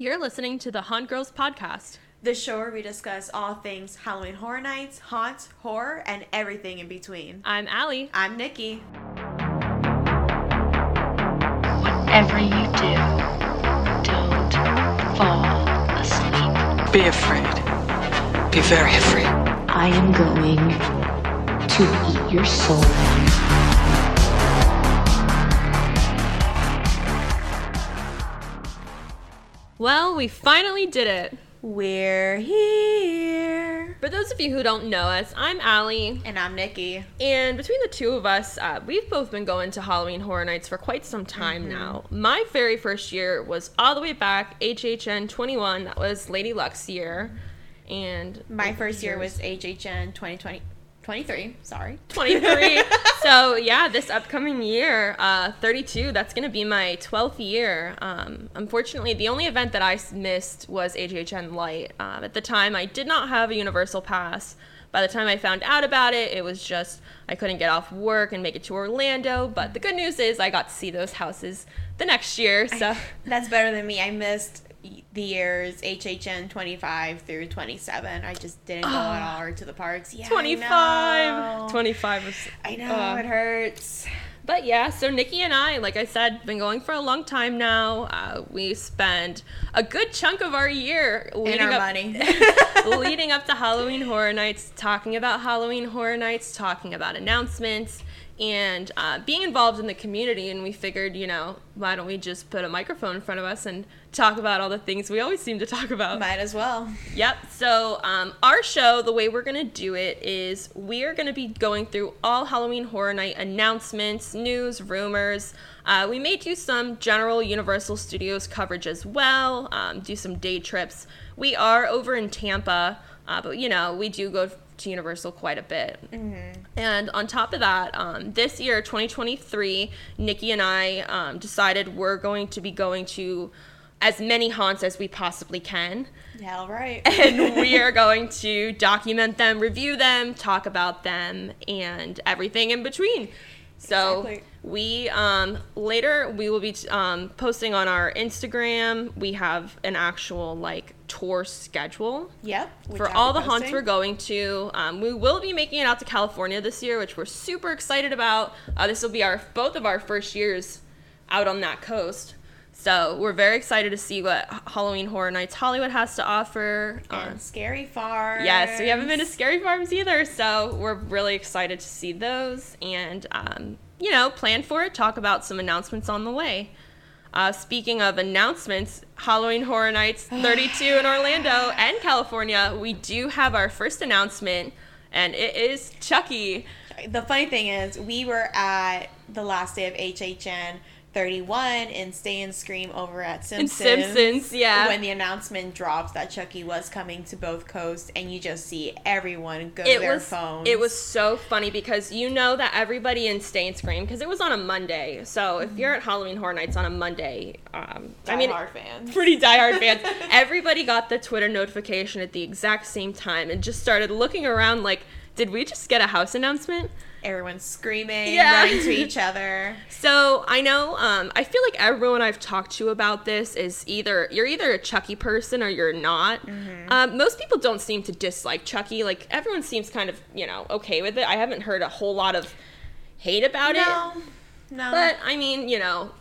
You're listening to the Haunt Girls podcast. The show where we discuss all things Halloween Horror Nights, haunts, horror, and everything in between. I'm Allie. I'm Nikki. Whatever you do, don't fall asleep. Be afraid. Be very afraid. I am going to eat your soul. Well, we finally did it. We're here. For those of you who don't know us, I'm Allie. And I'm Nikki. And between the two of us, uh, we've both been going to Halloween Horror Nights for quite some time now. My very first year was all the way back, HHN 21. That was Lady Luck's year. And My first year was HHN 2020. 23, sorry. 23. so yeah, this upcoming year, uh, 32. That's gonna be my 12th year. Um, unfortunately, the only event that I missed was HHN Light. Um, at the time, I did not have a Universal Pass. By the time I found out about it, it was just I couldn't get off work and make it to Orlando. But the good news is I got to see those houses the next year. So That's better than me. I missed the years HHN 25 through 27. I just didn't go at all to the parks. Yeah, I 25, know. 25 was. I know, uh, it hurts. But yeah, so Nikki and I, like I said, been going for a long time now. Uh, we spend a good chunk of our year leading our up, money. leading up to Halloween Horror Nights, talking about Halloween Horror Nights, talking about announcements, and uh, being involved in the community. And we figured, you know, why don't we just put a microphone in front of us and talk about all the things we always seem to talk about? Might as well. Yep. So, um, our show, the way we're going to do it is we are going to be going through all Halloween Horror Night announcements, news, rumors. Uh, we may do some general Universal Studios coverage as well, um, do some day trips. We are over in Tampa, uh, but you know, we do go to Universal quite a bit. And on top of that, um, this year, 2023, Nikki and I um, decided we're going to be going to as many haunts as we possibly can Yeah, all right. and we are going to document them, review them, talk about them, and everything in between. So Exactly. we um, later we will be um, posting on our Instagram. We have an actual like tour schedule Yep. for all the haunts we're going to. Um, we will be making it out to California this year, which we're super excited about. Uh, this will be our both of our first years out on that coast. So we're very excited to see what Halloween Horror Nights Hollywood has to offer. And Scary Farms. Yes, we haven't been to Scary Farms either, so we're really excited to see those and, um, you know, plan for it, talk about some announcements on the way. Uh, speaking of announcements, Halloween Horror Nights 32 in Orlando and California, we do have our first announcement, and it is Chucky. The funny thing is, we were at the last day of HHN 31 and Stay and Scream over at Simpsons. Simpsons, yeah. When the announcement drops that Chucky was coming to both coasts, and you just see everyone go to their was phones. it was so funny because you know that everybody in Stay and Scream because it was on a Monday. So if you're at Halloween Horror Nights on a Monday, um, I mean, Diehard fans. pretty diehard fans. Everybody got the Twitter notification at the exact same time and just started looking around like, did we just get a house announcement? Everyone's screaming, Yeah. running to each other. So I know, um, I feel like everyone I've talked to about this is either you're either a Chucky person or you're not. Mm-hmm. Um, most people don't seem to dislike Chucky. Like everyone seems kind of you know okay with it. I haven't heard a whole lot of hate about it. No, no. But I mean, you know,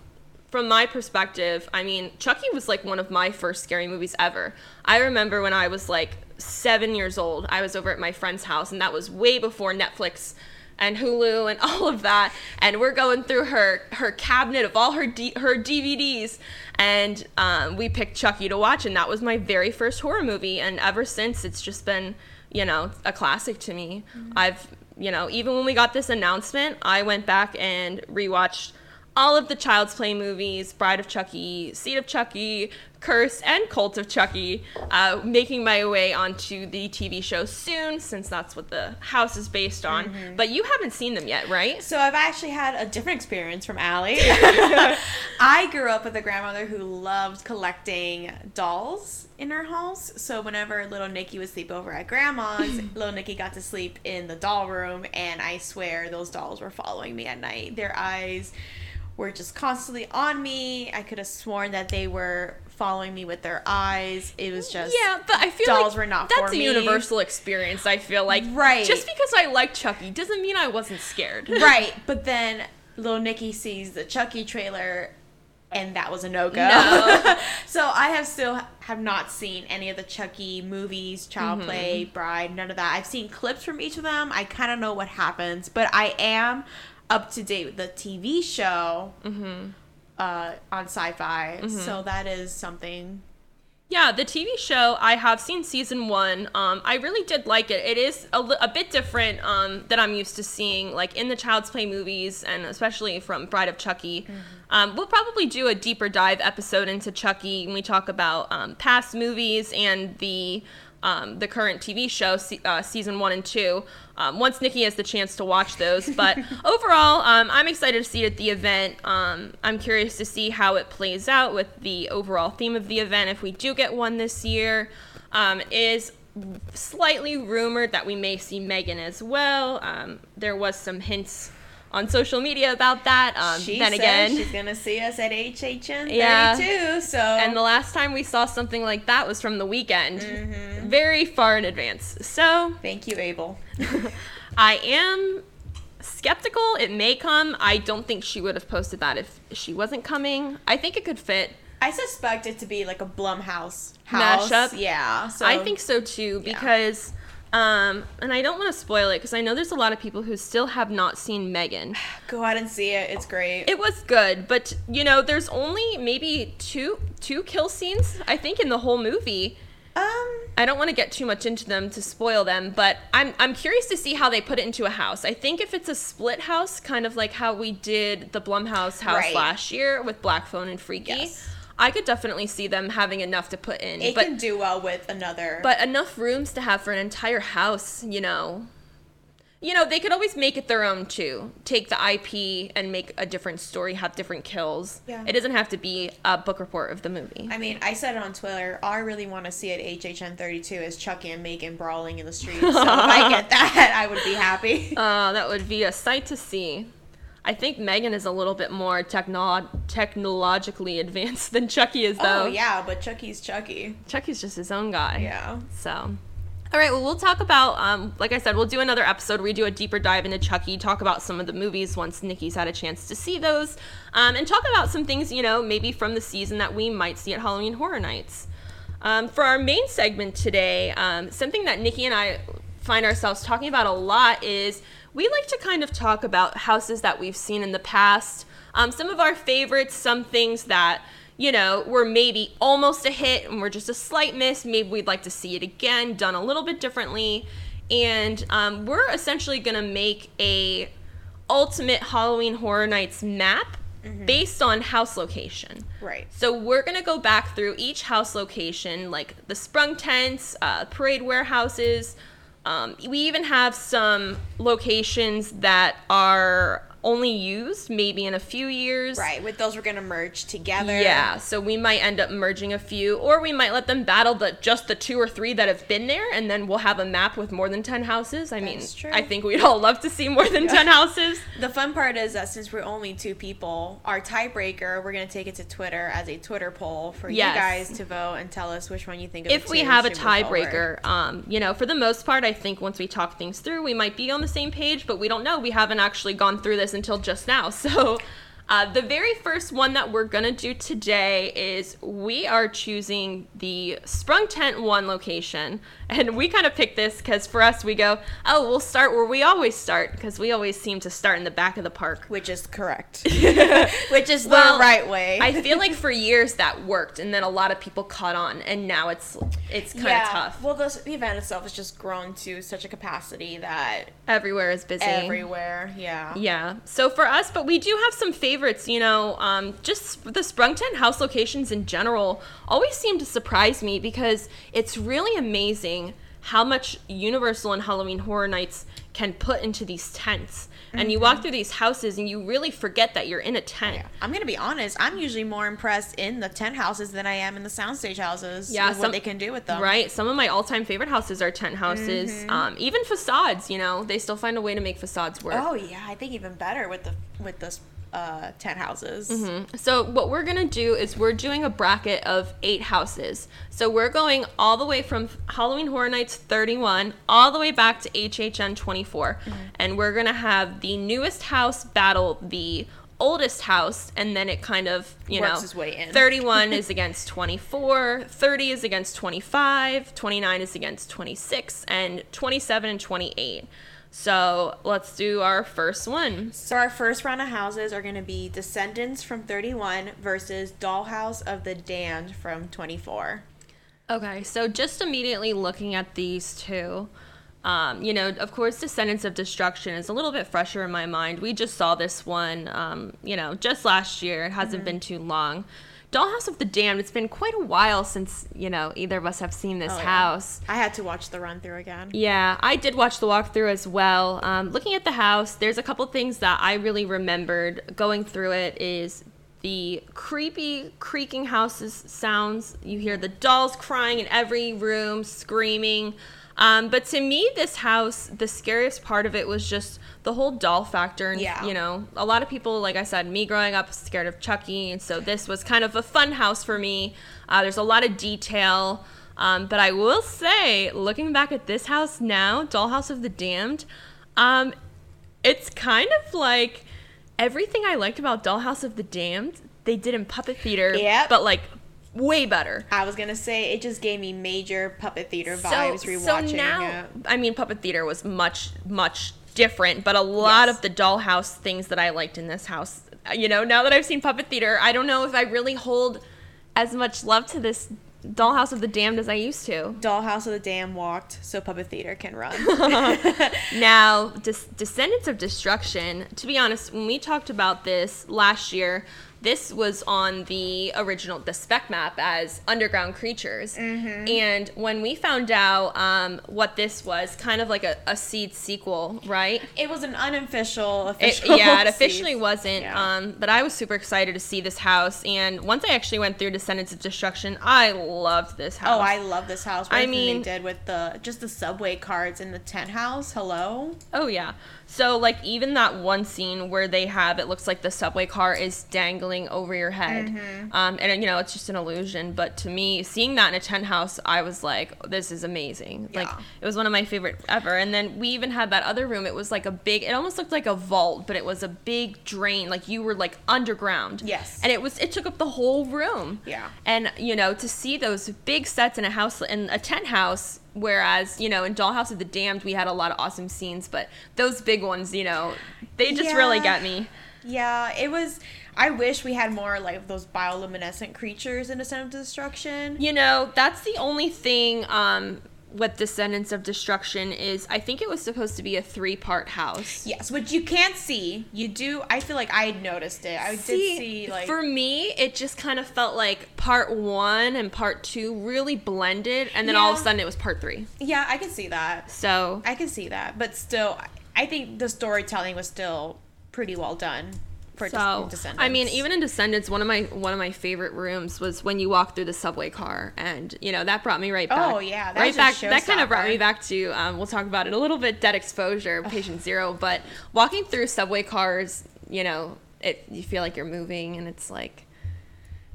from my perspective, I mean, Chucky was like one of my first scary movies ever. I remember when I was like seven years old, I was over at my friend's house, and that was way before Netflix and Hulu and all of that. And we're going through her her cabinet of all her D- her DVDs, and um, we picked Chucky to watch, and that was my very first horror movie. And ever since, it's just been, you know, a classic to me. I've you know, even when we got this announcement, I went back and rewatched all of the Child's Play movies, Bride of Chucky, Seed of Chucky, Curse, and Cult of Chucky, uh, making my way onto the TV show soon, since that's what the house is based on. But you haven't seen them yet, right? So I've actually had a different experience from Allie. I grew up with a grandmother who loved collecting dolls in her house. So whenever little Nikki would sleep over at grandma's, little Nikki got to sleep in the doll room, and I swear those dolls were following me at night. Their eyes were just constantly on me. I could have sworn that they were following me with their eyes. It was just Yeah, but I feel dolls like were not that's for a me. universal experience. I feel like Right. Just because I like Chucky doesn't mean I wasn't scared. right. But then little Nikki sees the Chucky trailer, and that was a no go. No. so I have still have not seen any of the Chucky movies, Child Mm-hmm. Play, Bride, none of that. I've seen clips from each of them. I kind of know what happens, but I am up to date with the TV show Mm-hmm. Uh, on Syfy. So that is something. Yeah, the TV show I have seen season one. Um, I really did like it. It is a, a bit different um, than I'm used to seeing, like in the Child's Play movies, and especially from Bride of Chucky. Um, we'll probably do a deeper dive episode into Chucky when we talk about um, past movies and the um, the current TV show, uh, season one and two. Um, once Nikki has the chance to watch those, but overall, um, I'm excited to see it at the event. Um, I'm curious to see how it plays out with the overall theme of the event. If we do get one this year, um, it is slightly rumored that we may see Megan as well. Um, there was some hints on social media about that. Um, She then again, she's gonna see us at HHN 32. Yeah. So and the last time we saw something like that was from the Weeknd, Mm-hmm. very far in advance. So thank you, Abel. I am skeptical. It may come. I don't think she would have posted that if she wasn't coming. I think it could fit. I suspect it to be like a Blumhouse house. Mashup? Yeah. So I think so too yeah. Um, and I don't want to spoil it because I know there's a lot of people who still have not seen Megan. go out and see it. It's great. It was good, but you know, there's only maybe two two kill scenes I think in the whole movie. um. I don't want to get too much into them to spoil them, but I'm I'm curious to see how they put it into a house. I think if it's a split house, kind of like how we did the Blumhouse house Right. last year with Black Phone and Freaky, Yes. I could definitely see them having enough to put in. It but can do well with another. but enough rooms to have for an entire house, you know. You know, they could always make it their own too. Take the IP and make a different story, have different kills. Yeah. It doesn't have to be a book report of the movie. I mean, I said it on Twitter. All I really want to see at HHN 32 is Chucky and Megan brawling in the streets. So if I get that, I would be happy. Uh, that would be a sight to see. I think Megan is a little bit more techno- technologically advanced than Chucky is, though. oh yeah, but Chucky's Chucky. Chucky's just his own guy. Yeah. So, all right. Well, we'll talk about, um, like I said, we'll do another episode where we do a deeper dive into Chucky, talk about some of the movies once Nikki's had a chance to see those, um, and talk about some things, you know, maybe from the season that we might see at Halloween Horror Nights. Um, for our main segment today, um, something that Nikki and I find ourselves talking about a lot is we like to kind of talk about houses that we've seen in the past, um, some of our favorites, some things that you know were maybe almost a hit and were just a slight miss. Maybe we'd like to see it again, done a little bit differently, and um, we're essentially gonna make a ultimate Halloween Horror Nights map based on house location. Right. So we're gonna go back through each house location, like the sprung tents, uh, parade warehouses. Um, we even have some locations that are only used maybe in a few years. Right. With those, we're gonna merge together. Yeah, so we might end up merging a few, or we might let them battle the just the two or three that have been there, and then we'll have a map with more than ten houses. I mean, true. I think we'd all love to see more than ten houses. The fun part is that since we're only two people, our tiebreaker, we're gonna take it to Twitter as a Twitter poll for Yes. you guys to vote and tell us which one you think. Of if we have a should move forward. tiebreaker, um, you know, for the most part, I think once we talk things through, we might be on the same page, but we don't know. We haven't actually gone through this until just now. So, uh, the very first one that we're gonna do today is we are choosing the Sprung Tent One location, and we kind of picked this because for us, we go, oh, we'll start where we always start because we always seem to start in the back of the park. which is correct, which is Well, the right way. I feel like for years that worked, and then a lot of people caught on, and now it's it's kind of tough. Well, the, the event itself has just grown to such a capacity that Everywhere is busy. everywhere, yeah. Yeah. So for us, but we do have some favorites, you know, um, just the Sprung Tent house locations in general always seem to surprise me because it's really amazing how much Universal and Halloween Horror Nights can put into these tents. And you walk through these houses and you really forget that you're in a tent. Yeah. I'm gonna be honest. I'm usually more impressed in the tent houses than I am in the soundstage houses. Yeah, some- what they can do with them. Right. Some of my all-time favorite houses are tent houses. Mm-hmm. Um, even facades. You know, they still find a way to make facades work. Oh yeah, I think even better with the with the uh, tent houses. So what we're gonna do is we're doing a bracket of eight houses. So we're going all the way from Halloween Horror Nights 31 all the way back to HHN 24, and we're gonna have the newest house battle the oldest house, and then it kind of you Works know its way in. 31 is against 24, 30 is against 25, 29 is against 26, and 27 and 28. So let's do our first one. So our first round of houses are going to be Descendants from 31 versus Dollhouse of the Damned from 24. Okay, so just immediately looking at these two, um, you know, of course, Descendants of Destruction is a little bit fresher in my mind. We just saw this one, um, you know, just last year. It hasn't been too long. Dollhouse of the Damned, it's been quite a while since, you know, either of us have seen this Oh, yeah. house. I had to watch the run through again. Yeah, I did watch the walkthrough as well. Um, looking at the house, there's a couple things that I really remembered going through it is the creepy creaking houses sounds. You hear the dolls crying in every room, screaming. Um, but to me, this house, the scariest part of it was just the whole doll factor. And, Yeah. you know, a lot of people, like I said, me growing up, scared of Chucky. And so this was kind of a fun house for me. Uh, there's a lot of detail. Um, but I will say, looking back at this house now, Dollhouse of the Damned, um, it's kind of like everything I liked about Dollhouse of the Damned, they did in Puppet Theater, Yep. but like way better. I was to say it just gave me major puppet theater vibes rewatching so now, it. I mean, Puppet Theater was much, much different, but a lot Yes. of the Dollhouse things that I liked in this house, you know, now that I've seen Puppet Theater, I don't know if I really hold as much love to this Dollhouse of the Damned as I used to. Dollhouse of the Damned walked so puppet theater can run. Now, Des- Descendants of Destruction, to be honest, when we talked about this last year, this was on the original, the spec map as underground creatures. Mm-hmm. And when we found out um, what this was, kind of like a, a seed sequel, right? it was an unofficial It, official. yeah, it officially season. wasn't. Yeah. Um, but I was super excited to see this house. And once I actually went through Descendants of Destruction, I loved this house. Oh, I love this house. I mean- they did with the just the subway cards in the tent house. Hello. Oh yeah. So like even that one scene where they have it looks like the subway car is dangling over your head, Mm-hmm. um, and you know it's just an illusion. But to me, seeing that in a tent house, I was like, this is amazing. Like it was one of my favorite ever. And then we even had that other room. It was like a big. It almost looked like a vault, but it was a big drain. Like you were like underground. Yes. And it was. It took up the whole room. Yeah. And you know to see those big sets in a house in a tent house. Whereas, you know, in Dollhouse of the Damned, we had a lot of awesome scenes, but those big ones, you know, they just really Yeah. get me. Yeah, it was. I wish we had more like those bioluminescent creatures in Descent of Destruction. You know, that's the only thing um, with Descendants of Destruction is I think it was supposed to be a three part house. Yes, which you can't see. You do. I feel like I noticed it. I did see like for me, it just kind of felt like part one and part two really blended, and then all of a sudden it was part three. Yeah, I can see that. So I can see that, but still, I think the storytelling was still pretty well done for So Descendants. I mean, even in Descendants, one of my one of my favorite rooms was when you walk through the subway car, and you know that brought me right back. Oh, yeah, that right back. That kind of brought me back to. Um, we'll talk about it a little bit. Dead exposure, patient zero. But walking through subway cars, you know, it you feel like you're moving, and it's like.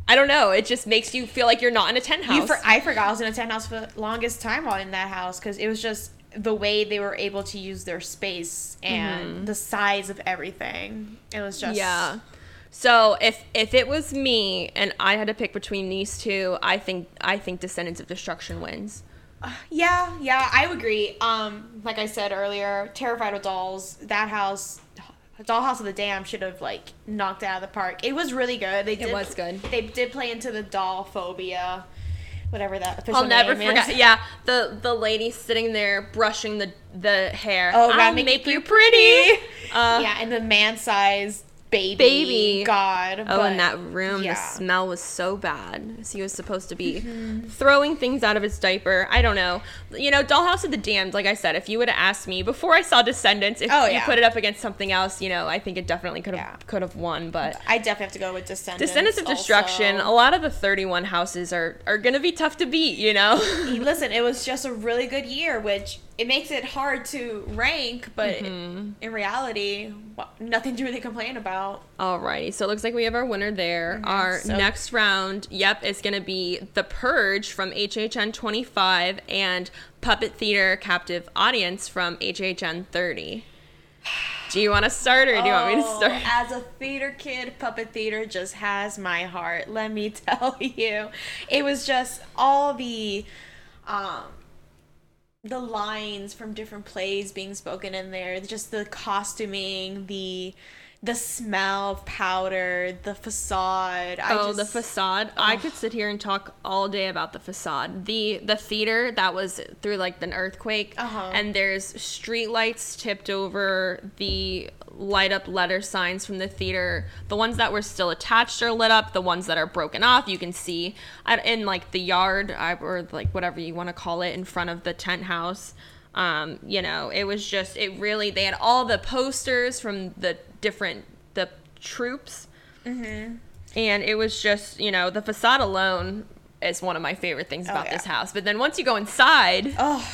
I don't know. It just makes you feel like you're not in a tent house. You for, I forgot I was in a tent house for the longest time while in that house because it was just the way they were able to use their space and the size of everything. It was just Yeah. So if if it was me and I had to pick between these two, I think I think Descendants of Destruction wins. Yeah, yeah, I would agree. Um, like I said earlier, Terrified of Dolls, that house, Dollhouse of the Damned should have like knocked it out of the park. It was really good. They did, it was good. They did play into the doll phobia, whatever that official I'll never name forget. is. Yeah, the the lady sitting there brushing the the hair. Oh, I'll make make, you you pretty. Uh, yeah, and the man-sized baby. Baby. God. Oh, but- in that room, yeah. the smell was so bad. So he was supposed to be Mm-hmm. throwing things out of his diaper. I don't know. You know, Dollhouse of the Damned. Like I said, if you would have asked me before I saw Descendants, if Oh, you yeah. put it up against something else, you know, I think it definitely could have Yeah. could have won. But I definitely have to go with Descendants. Descendants of Destruction. A lot of the 31 houses are are gonna be tough to beat. You know. Listen, it was just a really good year, which it makes it hard to rank, but Mm-hmm. in reality, nothing to really complain about. Alrighty, so it looks like we have our winner there. Our so- next round, yep, is going to be The Purge from HHN 25 and Puppet Theater Captive Audience from HHN 30. Do you want to start or do you want me to Oh, start? As a theater kid, puppet theater just has my heart. Let me tell you, it was just all the, um, the lines from different plays being spoken in there. Just the costuming, the the smell of powder, the facade. I oh, just, the facade. I could sit here and talk all day about the facade. The the theater that was through like an earthquake Uh-huh. and there's street lights tipped over the light up letter signs from the theater. The ones that were still attached are lit up. The ones that are broken off, you can see in like the yard or like whatever you want to call it in front of the tent house. Um, you know, it was just it really they had all the posters from the different the troops and it was just you know the facade alone is one of my favorite things about Oh, yeah. this house but then once you go inside oh,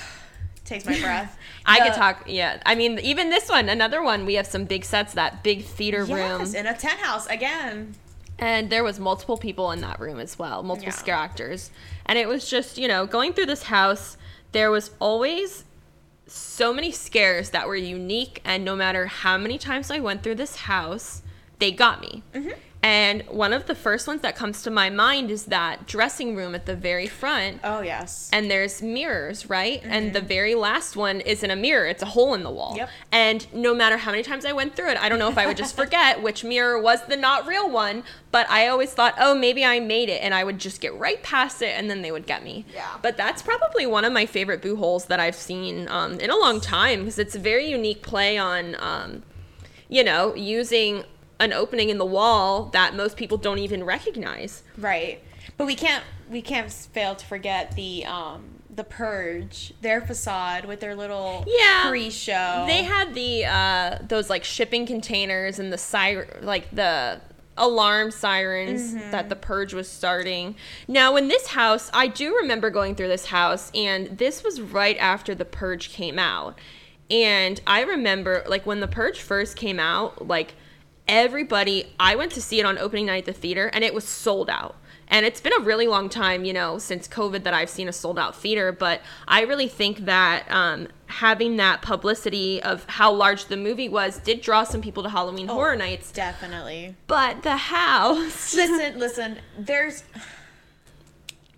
takes my breath. i could talk yeah i mean even this one another one we have some big sets that big theater Yes, room in a tent house again. and there was multiple people in that room as well multiple Yeah. scare actors and it was just you know going through this house there was always so many scares that were unique and no matter how many times i went through this house they got me Mm-hmm. And one of the first ones that comes to my mind is that dressing room at the very front Oh yes. and there's mirrors, right? And the very last one isn't a mirror, it's a hole in the wall. Yep. And no matter how many times I went through it, I don't know if I would just forget which mirror was the not real one, but I always thought, oh, maybe I made it, and I would just get right past it, and then they would get me. Yeah. But that's probably one of my favorite boo holes that I've seen um, in a long time because it's a very unique play on, um, you know, using an opening in the wall that most people don't even recognize. Right. But we can't we can't fail to forget the um the purge, their facade with their little Yeah. pre-show. They had the uh those like shipping containers and the siren like the alarm sirens that the purge was starting. Now in this house, I do remember going through this house and this was right after the purge came out. And I remember like when the purge first came out, like everybody I went to see it on opening night at the theater and it was sold out. And it's been a really long time, you know, since COVID that I've seen a sold out theater. But I really think that um, having that publicity of how large the movie was did draw some people to Halloween Horror Nights. definitely. But the house. Listen, listen. There's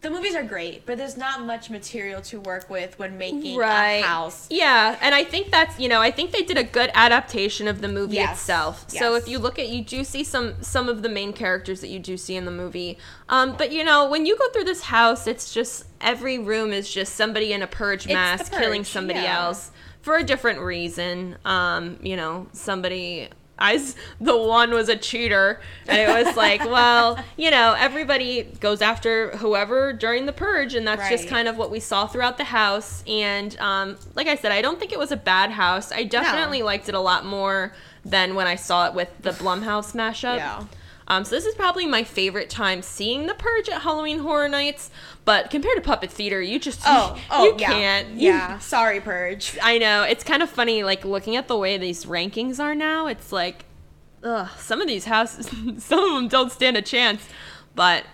the movies are great, but there's not much material to work with when making a house. Yeah, and I think that's you know I think they did a good adaptation of the movie Yes, itself. So if you look at you do see some some of the main characters that you do see in the movie. Um, but you know when you go through this house, it's just every room is just somebody in a purge the mask killing somebody yeah. else for a different reason. Um, you know somebody. I the one was a cheater, and it was like, well, you know, everybody goes after whoever during the purge, and that's just kind of what we saw throughout the house. And um, like I said, I don't think it was a bad house. I definitely liked it a lot more than when I saw it with the Blumhouse mashup. Yeah. Um, so this is probably my favorite time seeing the Purge at Halloween Horror Nights. But compared to Puppet Theater, you just Oh, oh, you yeah. can't. You- Yeah. Sorry, purge. I know it's kind of funny, like looking at the way these rankings are now. It's like, ugh, some of these houses, some of them don't stand a chance. But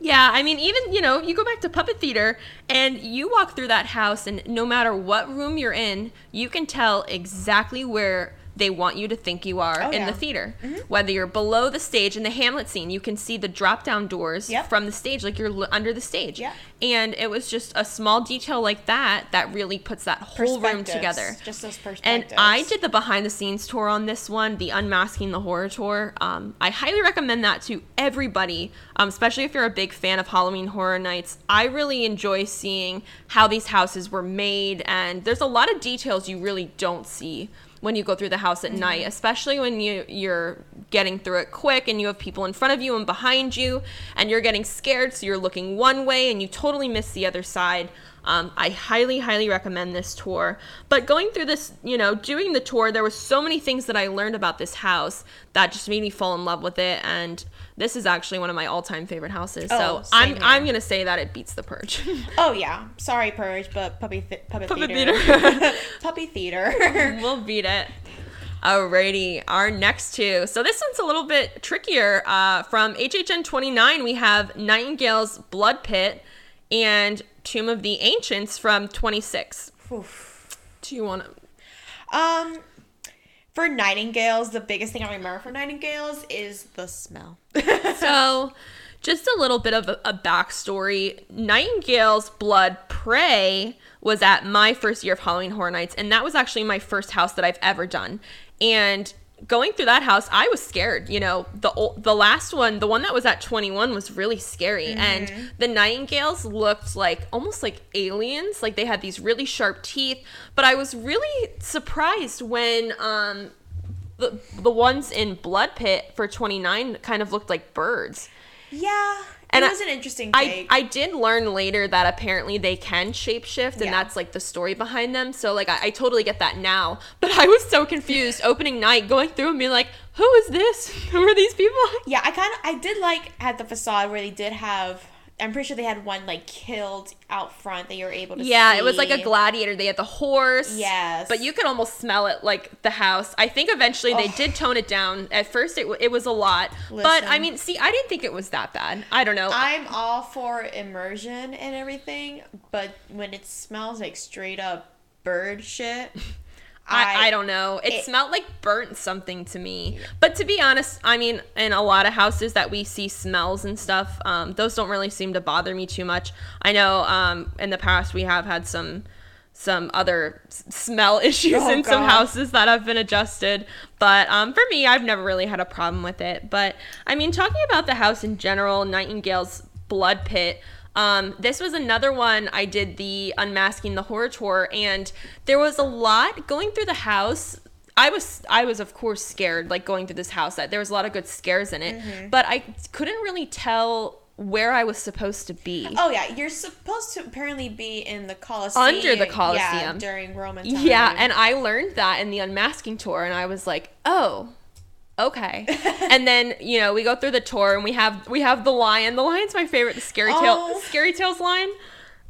yeah, I mean, even you know, you go back to Puppet Theater and you walk through that house, and no matter what room you're in, you can tell exactly where they want you to think you are Oh, in yeah. the theater. Whether you're below the stage in the Hamlet scene, you can see the drop down doors Yep. from the stage, like you're l- under the stage. Yep. And it was just a small detail like that that really puts that whole room together. Just those perspectives. And. I did the behind the scenes tour on this one, the Unmasking the Horror tour. Um, I highly recommend that to everybody, um, especially if you're a big fan of Halloween Horror Nights. I really enjoy seeing how these houses were made, and there's a lot of details you really don't see when you go through the house at night, especially when you you're getting through it quick and you have people in front of you and behind you, and you're getting scared, so you're looking one way and you totally miss the other side. Um, I highly, highly recommend this tour. But going through this, you know, doing the tour, there was so many things that I learned about this house that just made me fall in love with it. And this is actually one of my all-time favorite houses. Oh, so I'm here. I'm gonna say that it beats The Purge. Oh yeah, sorry Purge, but puppy th- puppet, Puppet theater, theater. puppy theater. we'll beat it. Alrighty, our next two. So this one's a little bit trickier. Uh, from HHN 29, we have Nightingale's Blood Pit and Tomb of the Ancients from 26. Do you want to? um, for nightingales, the biggest thing I remember for nightingales is the smell. So, just a little bit of a, a backstory. Nightingale's Blood Prey was at my first year of Halloween Horror Nights, and that was actually my first house that I've ever done. And going through that house, I was scared. You know, the ol- the last one, the one that was at 21, was really scary, and the Nightingales looked like almost like aliens. Like they had these really sharp teeth. But I was really surprised when um, the the ones in Blood Pit for 29 kind of looked like birds. Yeah, And it was an interesting I. I did learn later that apparently they can shapeshift and Yeah. that's like the story behind them. So like I, I totally get that now. But I was so confused opening night going through and being like, who is this? Who are these people? yeah, I kind of I did like at the facade where they did have. I'm pretty sure they had one like killed out front that you were able to. Yeah, it was like a gladiator. They had the horse. Yes. But you could almost smell it like the house. I think eventually they Oh. did tone it down. At first it, it was a lot. But I mean, see, I didn't think it was that bad. I don't know. I'm all for immersion and everything, but when it smells like straight up bird shit, I, I don't know. It, it- smelled like burnt something to me. But to be honest, I mean, in a lot of houses that we see smells and stuff, um, those don't really seem to bother me too much. I know um, in the past we have had some some other smell issues Oh, in some houses that have been adjusted. But um, for me, I've never really had a problem with it. But I mean, talking about the house in general, Nightingale's blood pit. Um, this was another one I did the unmasking the horror tour, and there was a lot going through the house. I was I was of course scared, like going through this house. That there was a lot of good scares in it, Mm-hmm. but I couldn't really tell where I was supposed to be. Oh yeah, you're supposed to apparently be in the Colosseum. Under the Yeah, during Roman time. Yeah, and I learned that in the unmasking tour, and I was like, oh, okay. and then you know we go through the tour, and we have we have the lion. The lion's my favorite, the scary Oh. tale, scary tales lion.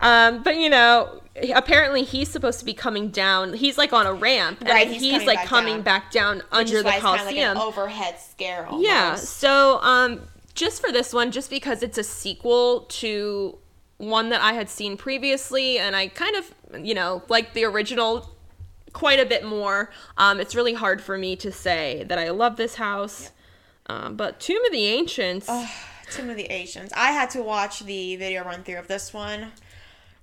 Um, but you know, apparently he's supposed to be coming down. He's like on a ramp, and Right, he's, he's coming like back coming down. back down under the why it's kinda Coliseum. like overhead scare. Almost. Yeah. So, um, just for this one, just because it's a sequel to one that I had seen previously, and I kind of, you know, like the original quite a bit more. Um, it's really hard for me to say that I love this house. Um, but Tomb of the Ancients. Tomb of the Ancients. I had to watch the video run through of this one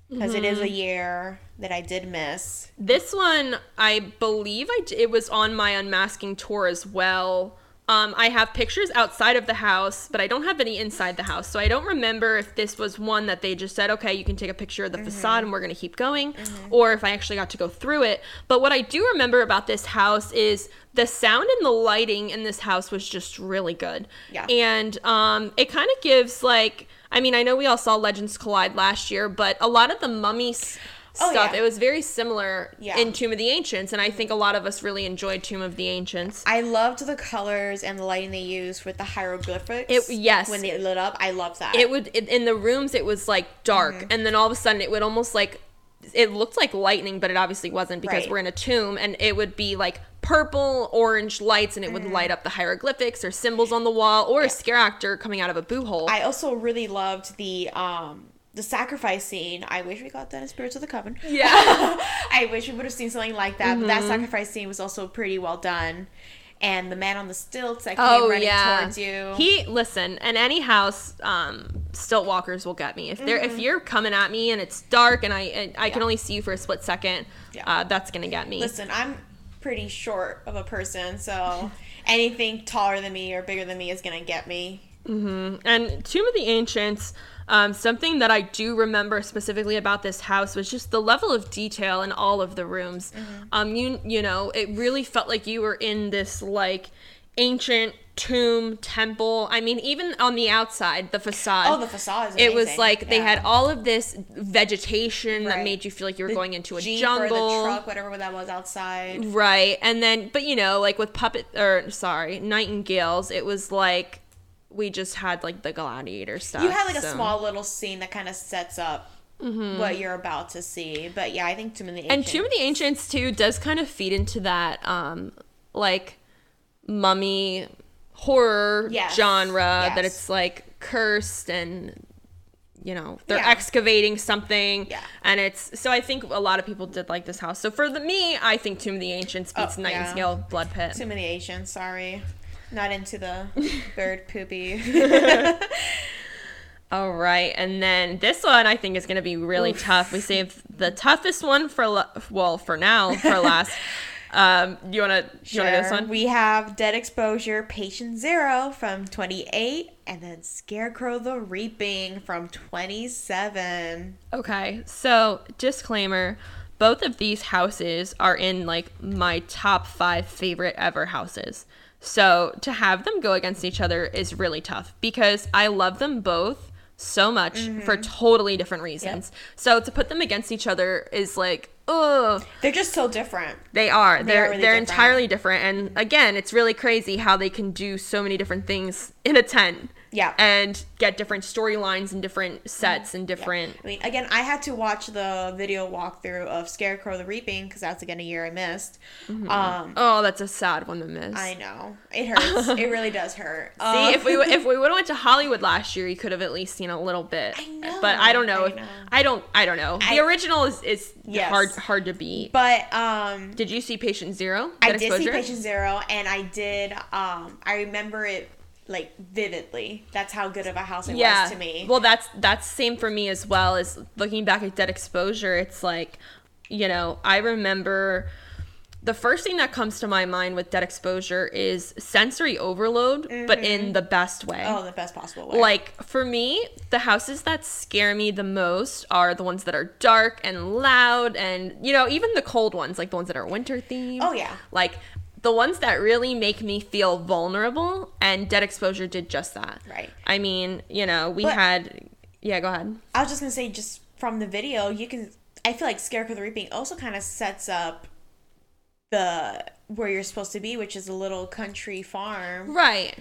because Mm-hmm. a year that I did miss. This one, I believe I d- it was on my unmasking tour as well. Um, I have pictures outside of the house, but I don't have any inside the house. So I don't remember if this was one that they just said, okay, you can take a picture of the facade and we're going to keep going, or if I actually got to go through it. But what I do remember about this house is the sound and the lighting in this house was just really good. Yeah. And um, it kind of gives like, I mean, I know we all saw Legends Collide last year, but a lot of the mummies Oh, stuff, yeah. it was very similar Yeah. in Tomb of the Ancients, and I think a lot of us really enjoyed Tomb of the Ancients. I loved the colors and the lighting they used with the hieroglyphics. It- yes. When they lit up, I love that. It would in in the rooms it was like dark, Mm-hmm. and then all of a sudden it would almost like it looked like lightning, but it obviously wasn't because Right. we're in a tomb, and it would be like purple, orange lights, and it would light up the hieroglyphics or symbols on the wall, or a scare actor coming out of a boo hole. I also really loved the um the sacrifice scene. I wish we got that in Spirits of the Coven. Yeah. I wish we would have seen something like that. But that Mm-hmm. sacrifice scene was also pretty well done. And the man on the stilts that came Oh running yeah. towards you. He listen, and any house, um, stilt walkers will get me. If they're if you're coming at me and it's dark and I and I can Mm-hmm. Only see you for a split second, Yeah. uh, that's gonna get me. Listen, I'm pretty short of a person, so anything taller than me or bigger than me is gonna get me. And Tomb of the Ancients, um, something that I do remember specifically about this house was just the level of detail in all of the rooms. Mm-hmm. Um, you you know, it really felt like you were in this like ancient tomb temple. I mean, even on the outside, the facade. Oh, the facade is It was like they had all of this vegetation that made you feel like you were The going into a jungle. or the truck, whatever that was outside. Right. And then, but you know, like with puppet, or sorry, nightingales, it was like we just had like the gladiator stuff. You had like a small little scene that kind of sets up what you're about to see. But yeah, I think Tomb of the Mm-hmm. and Ancients. Tomb of the Ancients too does kind of feed into that um like mummy horror Yes. genre that it's like cursed and you know they're Yeah. excavating something Yeah. and it's so I think a lot of people did like this house. So for the me, I think Tomb of the Ancients beats Oh, yeah. Nightingale Blood Pit. Tomb of the Ancients. Sorry, not into the bird poopy. All right, and then this one I think is going to be really tough. We saved the toughest one for la- well for now for last. um, you want to you want to do this Sure. one? We have Dead Exposure Patient Zero from 28, and then Scarecrow the Reaping from 27. Okay, so disclaimer both of these houses are in like my top five favorite ever houses. So to have them go against each other is really tough because I love them both so much Mm-hmm. for totally different reasons. So to put them against each other is like, oh, They're just so different. They are. They are really they're different. entirely different. And again, it's really crazy how they can do so many different things in a tent. Yeah. And get different storylines and different sets and different I mean, again, I had to watch the video walkthrough of Scarecrow the Reaping because that's again a year I missed. Um, Oh, that's a sad one to miss. I know it hurts. it really does hurt. See, Um, if we if we would have went to Hollywood last year, you could have at least seen a little bit. I know, but I don't know. I if, know. I don't. I don't know. I- the original is is Yes. hard hard to beat. but um, did you see Patient Zero? I did see Patient Zero, and I did. Um, I remember it like vividly. That's how good of a house it Yeah. was to me. Well, that's that's same for me as well. As looking back at Dead Exposure, it's like, you know, I remember. The first thing that comes to my mind with Dead Exposure is sensory overload, but in mm-hmm. the best way. oh, the best possible way. Like for me, the houses that scare me the most are the ones that are dark and loud and you know, even the cold ones, like the ones that are winter themed. Oh, yeah. Like the ones that really make me feel vulnerable and Dead Exposure did just that. Right. I mean, you know, we But- had yeah, go ahead. I was just gonna say, just from the video, you can. I feel like Scarecrow the Reaping also kind of sets up the where you're supposed to be, which is a little country farm. Right.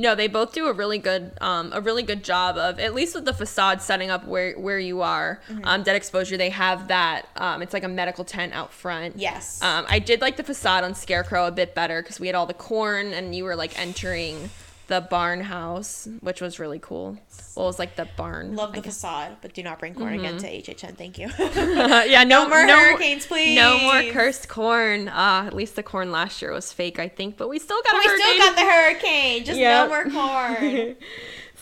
No, they both do a really good, um, a really good job of at least with the facade setting up where where you are. Mm-hmm. Um, Dead Exposure, they have that. Um, it's like a medical tent out front. Yes. Um, I did like the facade on Scarecrow a bit better because we had all the corn and you were like entering the barn house, which was really cool. Well, it was like the barn. Love the facade, but do not bring corn again to HHN. Thank you. yeah, no, no more no hurricanes, please. No more cursed corn. Uh, at least the corn last year was fake, I think, but we still got we hurricane. still got the hurricane. Just Yeah. no more corn.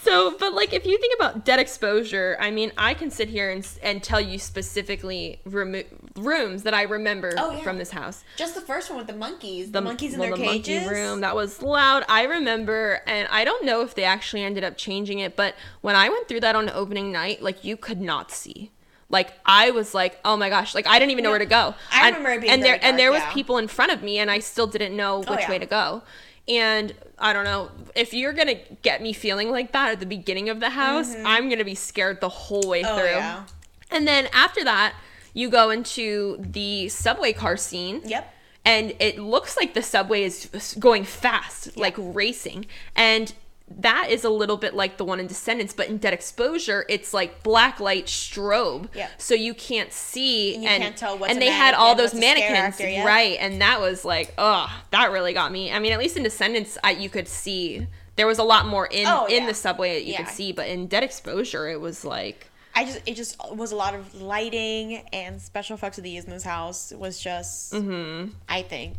So, but like if you think about dead exposure, I mean, I can sit here and, and tell you specifically remo- rooms that I remember Oh, yeah. from this house. Just the first one with the monkeys. The, monkeys in well, their the monkey cages. room that was loud. I remember, and I don't know if they actually ended up changing it, but when I went through that on opening night, like you could not see. Like I was like, oh my gosh, like I didn't even know where to go. I and, remember it being and there very and there was yeah. people in front of me, and I still didn't know oh, which Oh, yeah. way to go. And I don't know if you're gonna get me feeling like that at the beginning of the house. I'm gonna be scared the whole way Mm-hmm. Oh, through. yeah. And then after that, you go into the subway car scene Yep. and it looks like the subway is going fast, like racing. And that is a little bit like the one in Descendants, but in Dead Exposure, it's like black light strobe, Yep. so you can't see, And you can't tell what's and they had all those what's a scare mannequins, actor, yeah. right? And that was like, oh, that really got me. I mean, at least in Descendants, I, you could see there was a lot more in Oh, in yeah. the subway that you Yeah. could see, but in Dead Exposure, it was like. I just it just was a lot of lighting and special effects that they used in this house was just I think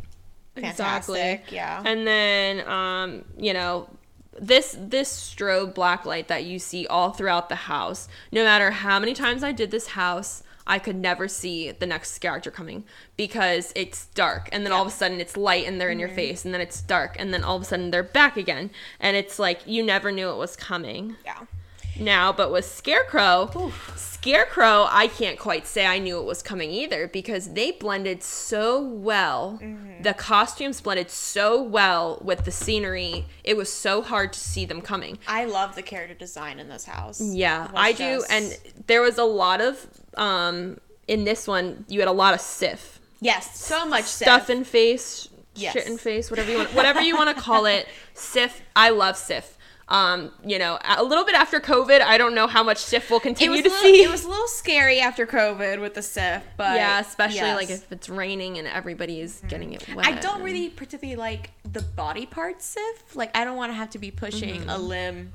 fantastic. Yeah. And then um, you know, this this strobe black light that you see all throughout the house, no matter how many times I did this house, I could never see the next character coming because it's dark and then all of a sudden it's light and they're in your mm-hmm. face and then it's dark and then all of a sudden they're back again. And it's like you never knew it was coming. Yeah. now, but with Scarecrow, Scarecrow, I can't quite say I knew it was coming either because they blended so well. Mm-hmm. The costumes blended so well with the scenery. It was so hard to see them coming. I love the character design in this house. Yeah, I do. And there was a lot of, um, in this one, you had a lot of Sif. yes, so much Stuff Sif. in face, Yes. shit in face, whatever you want, whatever you want to call it. Sif, I love Sif. Um, you know, a little bit after COVID, I don't know how much Sif will continue to little, see. it was a little scary after COVID with the Sif, but yeah, especially yes. like if it's raining and everybody is getting it wet. I don't really particularly like the body part Sif. Like I don't want to have to be pushing a limb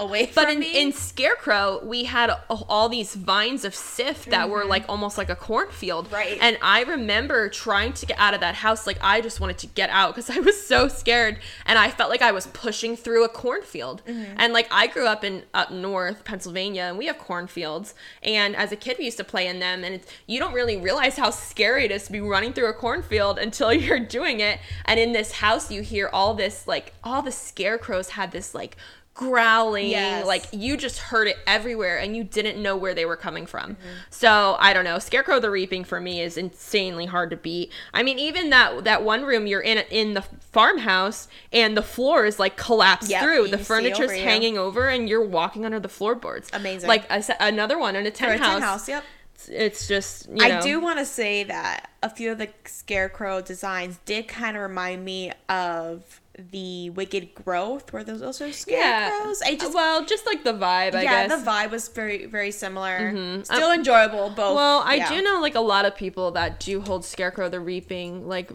away Mm-hmm. But in, in Scarecrow, we had all these vines of Sif that were like almost like a cornfield. Mm-hmm. Right. And I remember trying to get out of that house. Like, I just wanted to get out because I was so scared. And I felt like I was pushing through a cornfield. Mm-hmm. And like, I grew up in up north Pennsylvania and we have cornfields. And as a kid, we used to play in them. And it's, you don't really realize how scary it is to be running through a cornfield until you're doing it. And in this house, you hear all this, like, all the scarecrows had this, like, growling Yes. like you just heard it everywhere and you didn't know where they were coming from. Mm-hmm. So i don't know scarecrow the reaping for me is insanely hard to beat. I mean even that that one room you're in in the farmhouse and the floor is like collapsed Yep, through. the furniture's over hanging over and you're walking under the floorboards. Amazing. like said, another one in a tent a house, house, yep. it's just you know, I do want to say that a few of the scarecrow designs did kind of remind me of the Wicked Growth, were those also scarecrows. I just well just like the vibe i yeah, guess the vibe was very very similar. Still enjoyable both. Well, I yeah. do know like a lot of people that do hold Scarecrow the Reaping. Like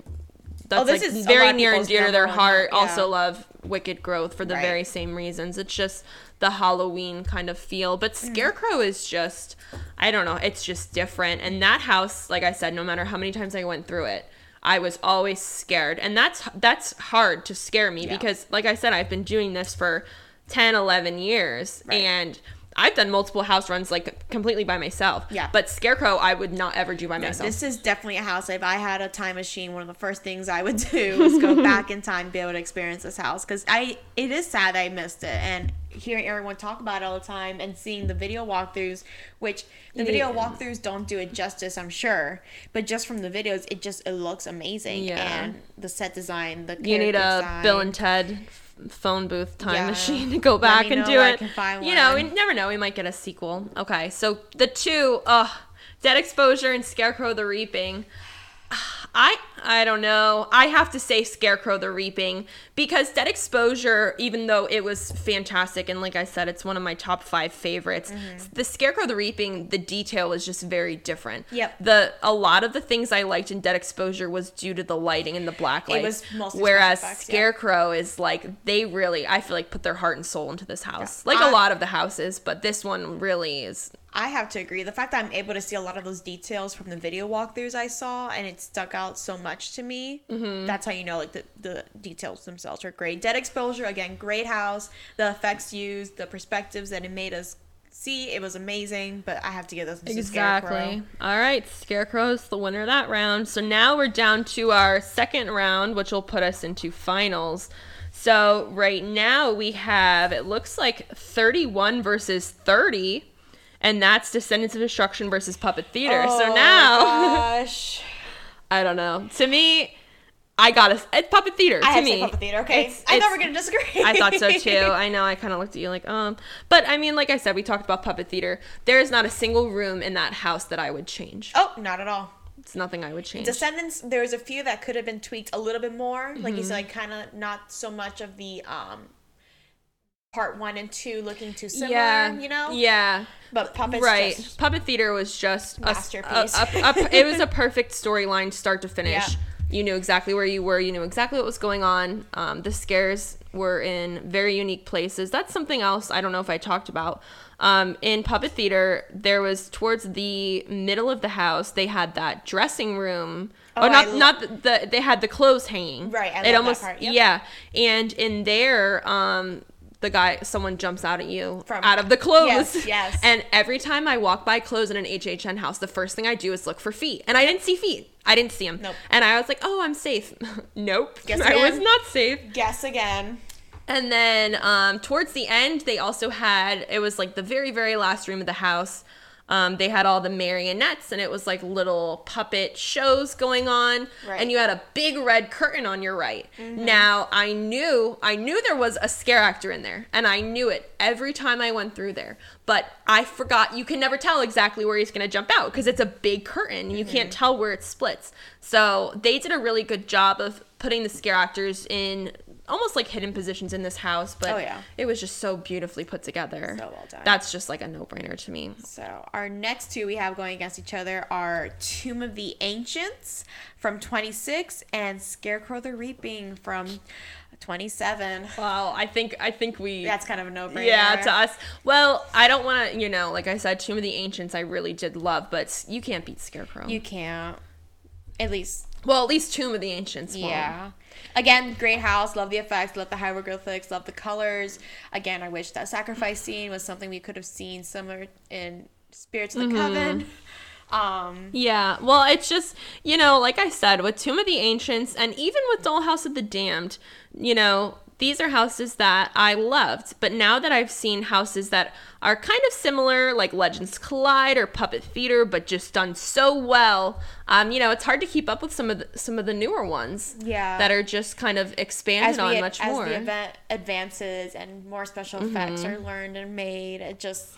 that's Oh, this like is very near and dear to their heart. yeah. Also love Wicked Growth for the Right. very same reasons. It's just the Halloween kind of feel. But Mm. Scarecrow is just I don't know, it's just different. And that house, like I said, no matter how many times I went through it, I was always scared. And that's that's hard to scare me Yeah. because like I said, I've been doing this for 10, 11 years and I've done multiple house runs like completely by myself. Yeah. But Scarecrow, I would not ever do by No, myself. This is definitely a house. If I had a time machine, one of the first things I would do is go back in time, be able to experience this house. Because I, it is sad I missed it, and hearing everyone talk about it all the time, and seeing the video walkthroughs, which the video walkthroughs don't do it justice, I'm sure. But just from the videos, it just it looks amazing, Yeah. and the set design, the you need a design. Bill and Ted phone booth time Yeah. machine to go back and do it. You know, we never know. We might get a sequel. Okay, so the two, uh, Dead Exposure and Scarecrow the Reaping. I I don't know. I have to say Scarecrow the Reaping because Dead Exposure, even though it was fantastic and like I said, it's one of my top five favorites. Mm-hmm. The Scarecrow the Reaping, the detail is just very different. Yep. The a lot of the things I liked in Dead Exposure was due to the lighting and the black light. It was mostly whereas effects, yeah. Scarecrow is like they really I feel like put their heart and soul into this house. Yeah. Like I- a lot of the houses, but this one really is I have to agree. The fact that I'm able to see a lot of those details from the video walkthroughs I saw and it stuck out so much to me, Mm-hmm. that's how you know like the, the details themselves are great. Dead exposure, again, great house. The effects used, the perspectives that it made us see, it was amazing. But I have to give this Exactly. All right, Scarecrow's the winner of that round. So now we're down to our second round, which will put us into finals. So right now we have it looks like 31 versus 30, and that's Descendants of Destruction versus Puppet Theater. so Oh, now gosh. I don't know. To me, I got a it's Puppet Theater. I to me, Puppet Theater. Okay, It's- I thought it's- we're gonna disagree. I thought so too. I know. I kind of looked at you like, um, but I mean, like I said, we talked about puppet theater. There is not a single room in that house that I would change. oh, not at all. It's nothing I would change. Descendants, there's a few that could have been tweaked a little bit more. Like you Mm-hmm. said, like kind of not so much of the um part one and two looking too similar, yeah, you know? Yeah, But puppets right. puppet theater was just a s- a- Masterpiece. a- a- it was a perfect storyline, start to finish. Yeah. You knew exactly where you were. You knew exactly what was going on. Um, the scares were in very unique places. That's something else. I don't know if I talked about. Um, in puppet theater, there was towards the middle of the house. They had that dressing room. Oh, Oh, not lo- not the, the. They had the clothes hanging. Right, I it love that almost part, yep. yeah. And in there, um, the guy, someone jumps out at you From- out of the clothes. Yes, yes. And every time I walk by clothes in an HHN house, the first thing I do is look for feet. And I didn't see feet. I didn't see them. Nope. And I was like, oh, I'm safe. nope. Guess again. I was not safe. Guess again. And then um, towards the end, they also had, it was like the very, very last room of the house. Um, they had all the marionettes and it was like little puppet shows going on. Right. And you had a big red curtain on your right. Now, I knew, I knew there was a scare actor in there and I knew it every time I went through there. But I forgot, you can never tell exactly where he's going to jump out because it's a big curtain. You can't tell where it splits. So they did a really good job of putting the scare actors in almost like hidden positions in this house, but Oh, yeah. it was just so beautifully put together. So well done. That's just like a no brainer to me. So our next two we have going against each other are Tomb of the Ancients from 26 and Scarecrow the Reaping from 27. Well, I think I think we That's kind of a no-brainer. Yeah, to us. Well, I don't want to, you know, like I said, Tomb of the Ancients, I really did love, but you can't beat Scarecrow. You can't. At least, well, at least Tomb of the Ancients. won. yeah. Again, great house. Love the effects. Love the hieroglyphics. Love the colors. Again, I wish that sacrifice scene was something we could have seen somewhere in Spirits of the Mm-hmm. Coven. Um, Yeah, well, it's just, you know, like I said, with Tomb of the Ancients and even with Dollhouse of the Damned, you know, these are houses that I loved. But now that I've seen houses that are kind of similar, like Legends Collide or Puppet Theater, but just done so well, um, you know, it's hard to keep up with some of the, some of the newer ones. Yeah. That are just kind of expanded on we much as more. the event advances and more special effects Mm-hmm. are learned and made, it just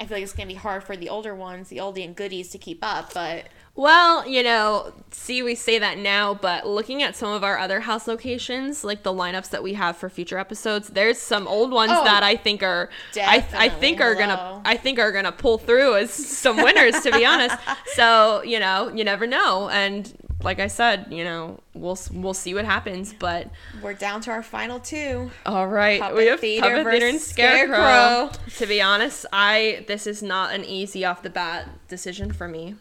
I feel like it's gonna be hard for the older ones, the oldie and goodies, to keep up. But Well, you know, see, we say that now, but looking at some of our other house locations, like the lineups that we have for future episodes, there's some old ones Oh, that I think are, I, I think are Hello. gonna, I think are gonna pull through as some winners, to be honest. So you know, you never know, and like I said, you know, we'll we'll see what happens, but we're down to our final two. all right, Puppet we have Theater Puppet Theater and Scarecrow. Scarecrow. To be honest, I this is not an easy off the bat decision for me.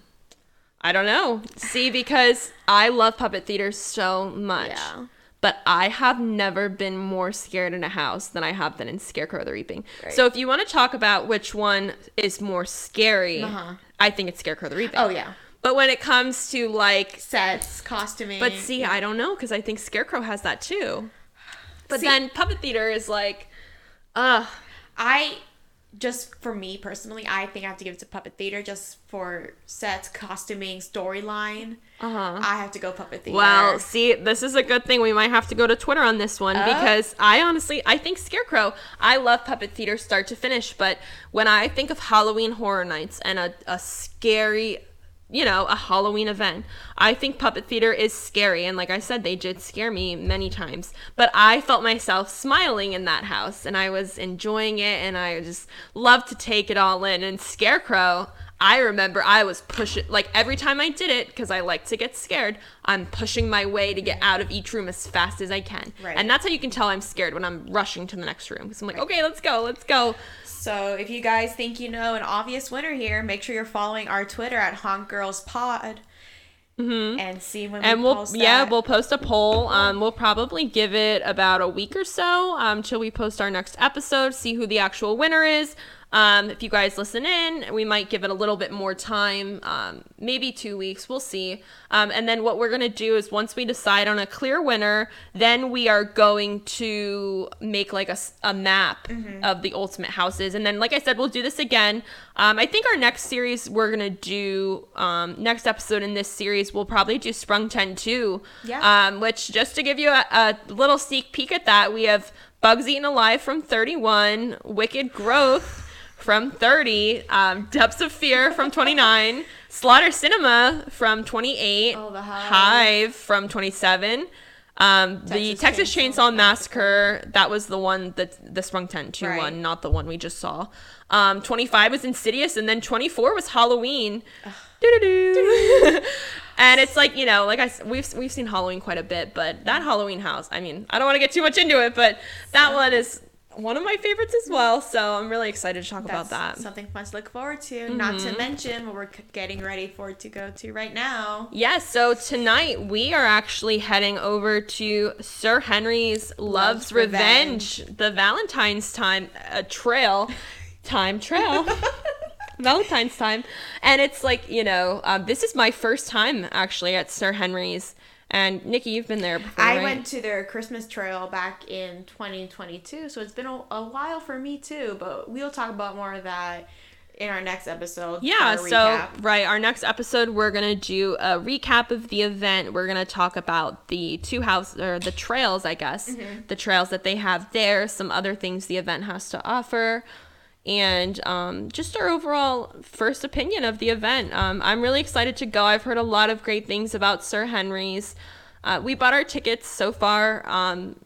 I don't know. See, because I love puppet theater so much. Yeah. But I have never been more scared in a house than I have been in Scarecrow the Reaping. Right. So if you want to talk about which one is more scary, Uh-huh. I think it's Scarecrow the Reaping. Oh yeah, But when it comes to like sets, costuming. but see, I don't know because I think Scarecrow has that too. But See- then puppet theater is like, uh, I just for me personally, I think I have to give it to Puppet Theater just for sets, costuming, storyline. uh-huh. I have to go Puppet Theater. Well, see, this is a good thing. We might have to go to Twitter on this one Oh. because I honestly, I think Scarecrow. I love puppet theater start to finish, but when I think of Halloween Horror Nights and a, a scary, you know, a Halloween event, I think puppet theater is scary. And like I said, they did scare me many times, but I felt myself smiling in that house and I was enjoying it and I just loved to take it all in. And Scarecrow. I remember I was pushing, like every time I did it, because I like to get scared, I'm pushing my way to get out of each room as fast as I can. Right. And that's how you can tell I'm scared when I'm rushing to the next room. Because I'm like, okay, let's go, let's go. So if you guys think you know an obvious winner here, make sure you're following our Twitter at Haunt Girls Pod. And see when And we we'll, post yeah, that. we'll post a poll. Um, we'll probably give it about a week or so um, till we post our next episode, see who the actual winner is. Um, if you guys listen in, we might give it a little bit more time, um, maybe two weeks. We'll see. Um, and then what we're gonna do is once we decide on a clear winner, then we are going to make like a, a map of the ultimate houses. And then, like I said, we'll do this again. Um, I think our next series we're gonna do um, next episode in this series we'll probably do Sprung Ten Two. Yeah. Um, which just to give you a, a little sneak peek at that, we have Bugs Eaten Alive from 31, Wicked Growth from 30, um, Depths of Fear from 29, Slaughter Cinema from 28, Oh, Hive. Hive from 27. Um, the Texas Texas Chainsaw Chainsaw Massacre, that was the one that the Sprung 10 2 Right. one, not the one we just saw. Um, 25 was Insidious, and then 24 was Halloween. And it's like, you know, like I we've we've seen Halloween quite a bit, but that Halloween house, I mean, I don't want to get too much into it, but that one is one of my favorites as well, so I'm really excited to talk about that. Mm-hmm. something fun to look forward to. Not to mention what we're getting ready for to go to right now. Yes, so tonight we are actually heading over to Sir Henry's Love's, Love's Revenge, the Valentine's time uh, trail, time trail. Valentine's time. And it's like, you know, um, this is my first time actually at Sir Henry's. And Nikki, you've been there before. I right? went to their Christmas trail back in 2022, so it's been a, a while for me too. But we'll talk about more of that in our next episode. Yeah, so recap. right, our next episode we're gonna do a recap of the event. We're gonna talk about the two house or the trails, I guess, Mm-hmm. the trails that they have there, some other things the event has to offer, and um, just our overall first opinion of the event. Um, I'm really excited to go. I've heard a lot of great things about Sir Henry's. Uh, we bought our tickets so far. Um,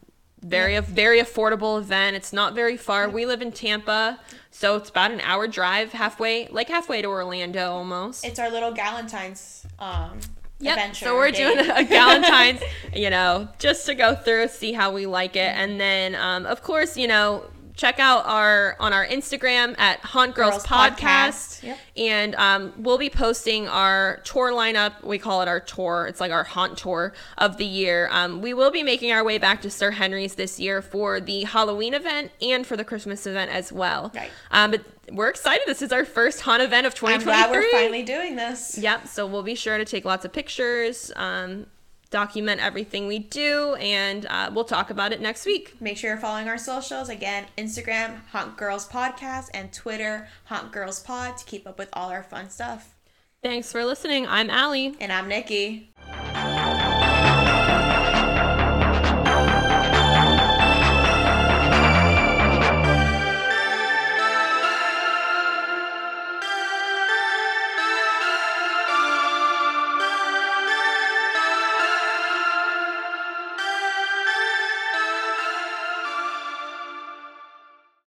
Very a very affordable event. It's not very far. We live in Tampa, so it's about an hour drive, halfway, like halfway to Orlando almost. It's our little Galentine's um Yep. So we're doing a Galentine's, you know, just to go through, see how we like it, and then, um, of course, you know, check out our on our Instagram at Haunt Girls, Girls Podcast, Podcast. Yep. and um, we'll be posting our tour lineup. We call it our tour. It's like our haunt tour of the year. Um, we will be making our way back to Sir Henry's this year for the Halloween event and for the Christmas event as well. Right. Um, but we're excited. This is our first haunt event of 2023. I'm glad we're finally doing this. Yep. So we'll be sure to take lots of pictures, um, document everything we do, and uh, we'll talk about it next week. Make sure you're following our socials. Again, Instagram, Haunt Girls Podcast, and Twitter, Haunt Girls Pod to keep up with all our fun stuff. Thanks for listening. I'm Allie. And I'm Nikki.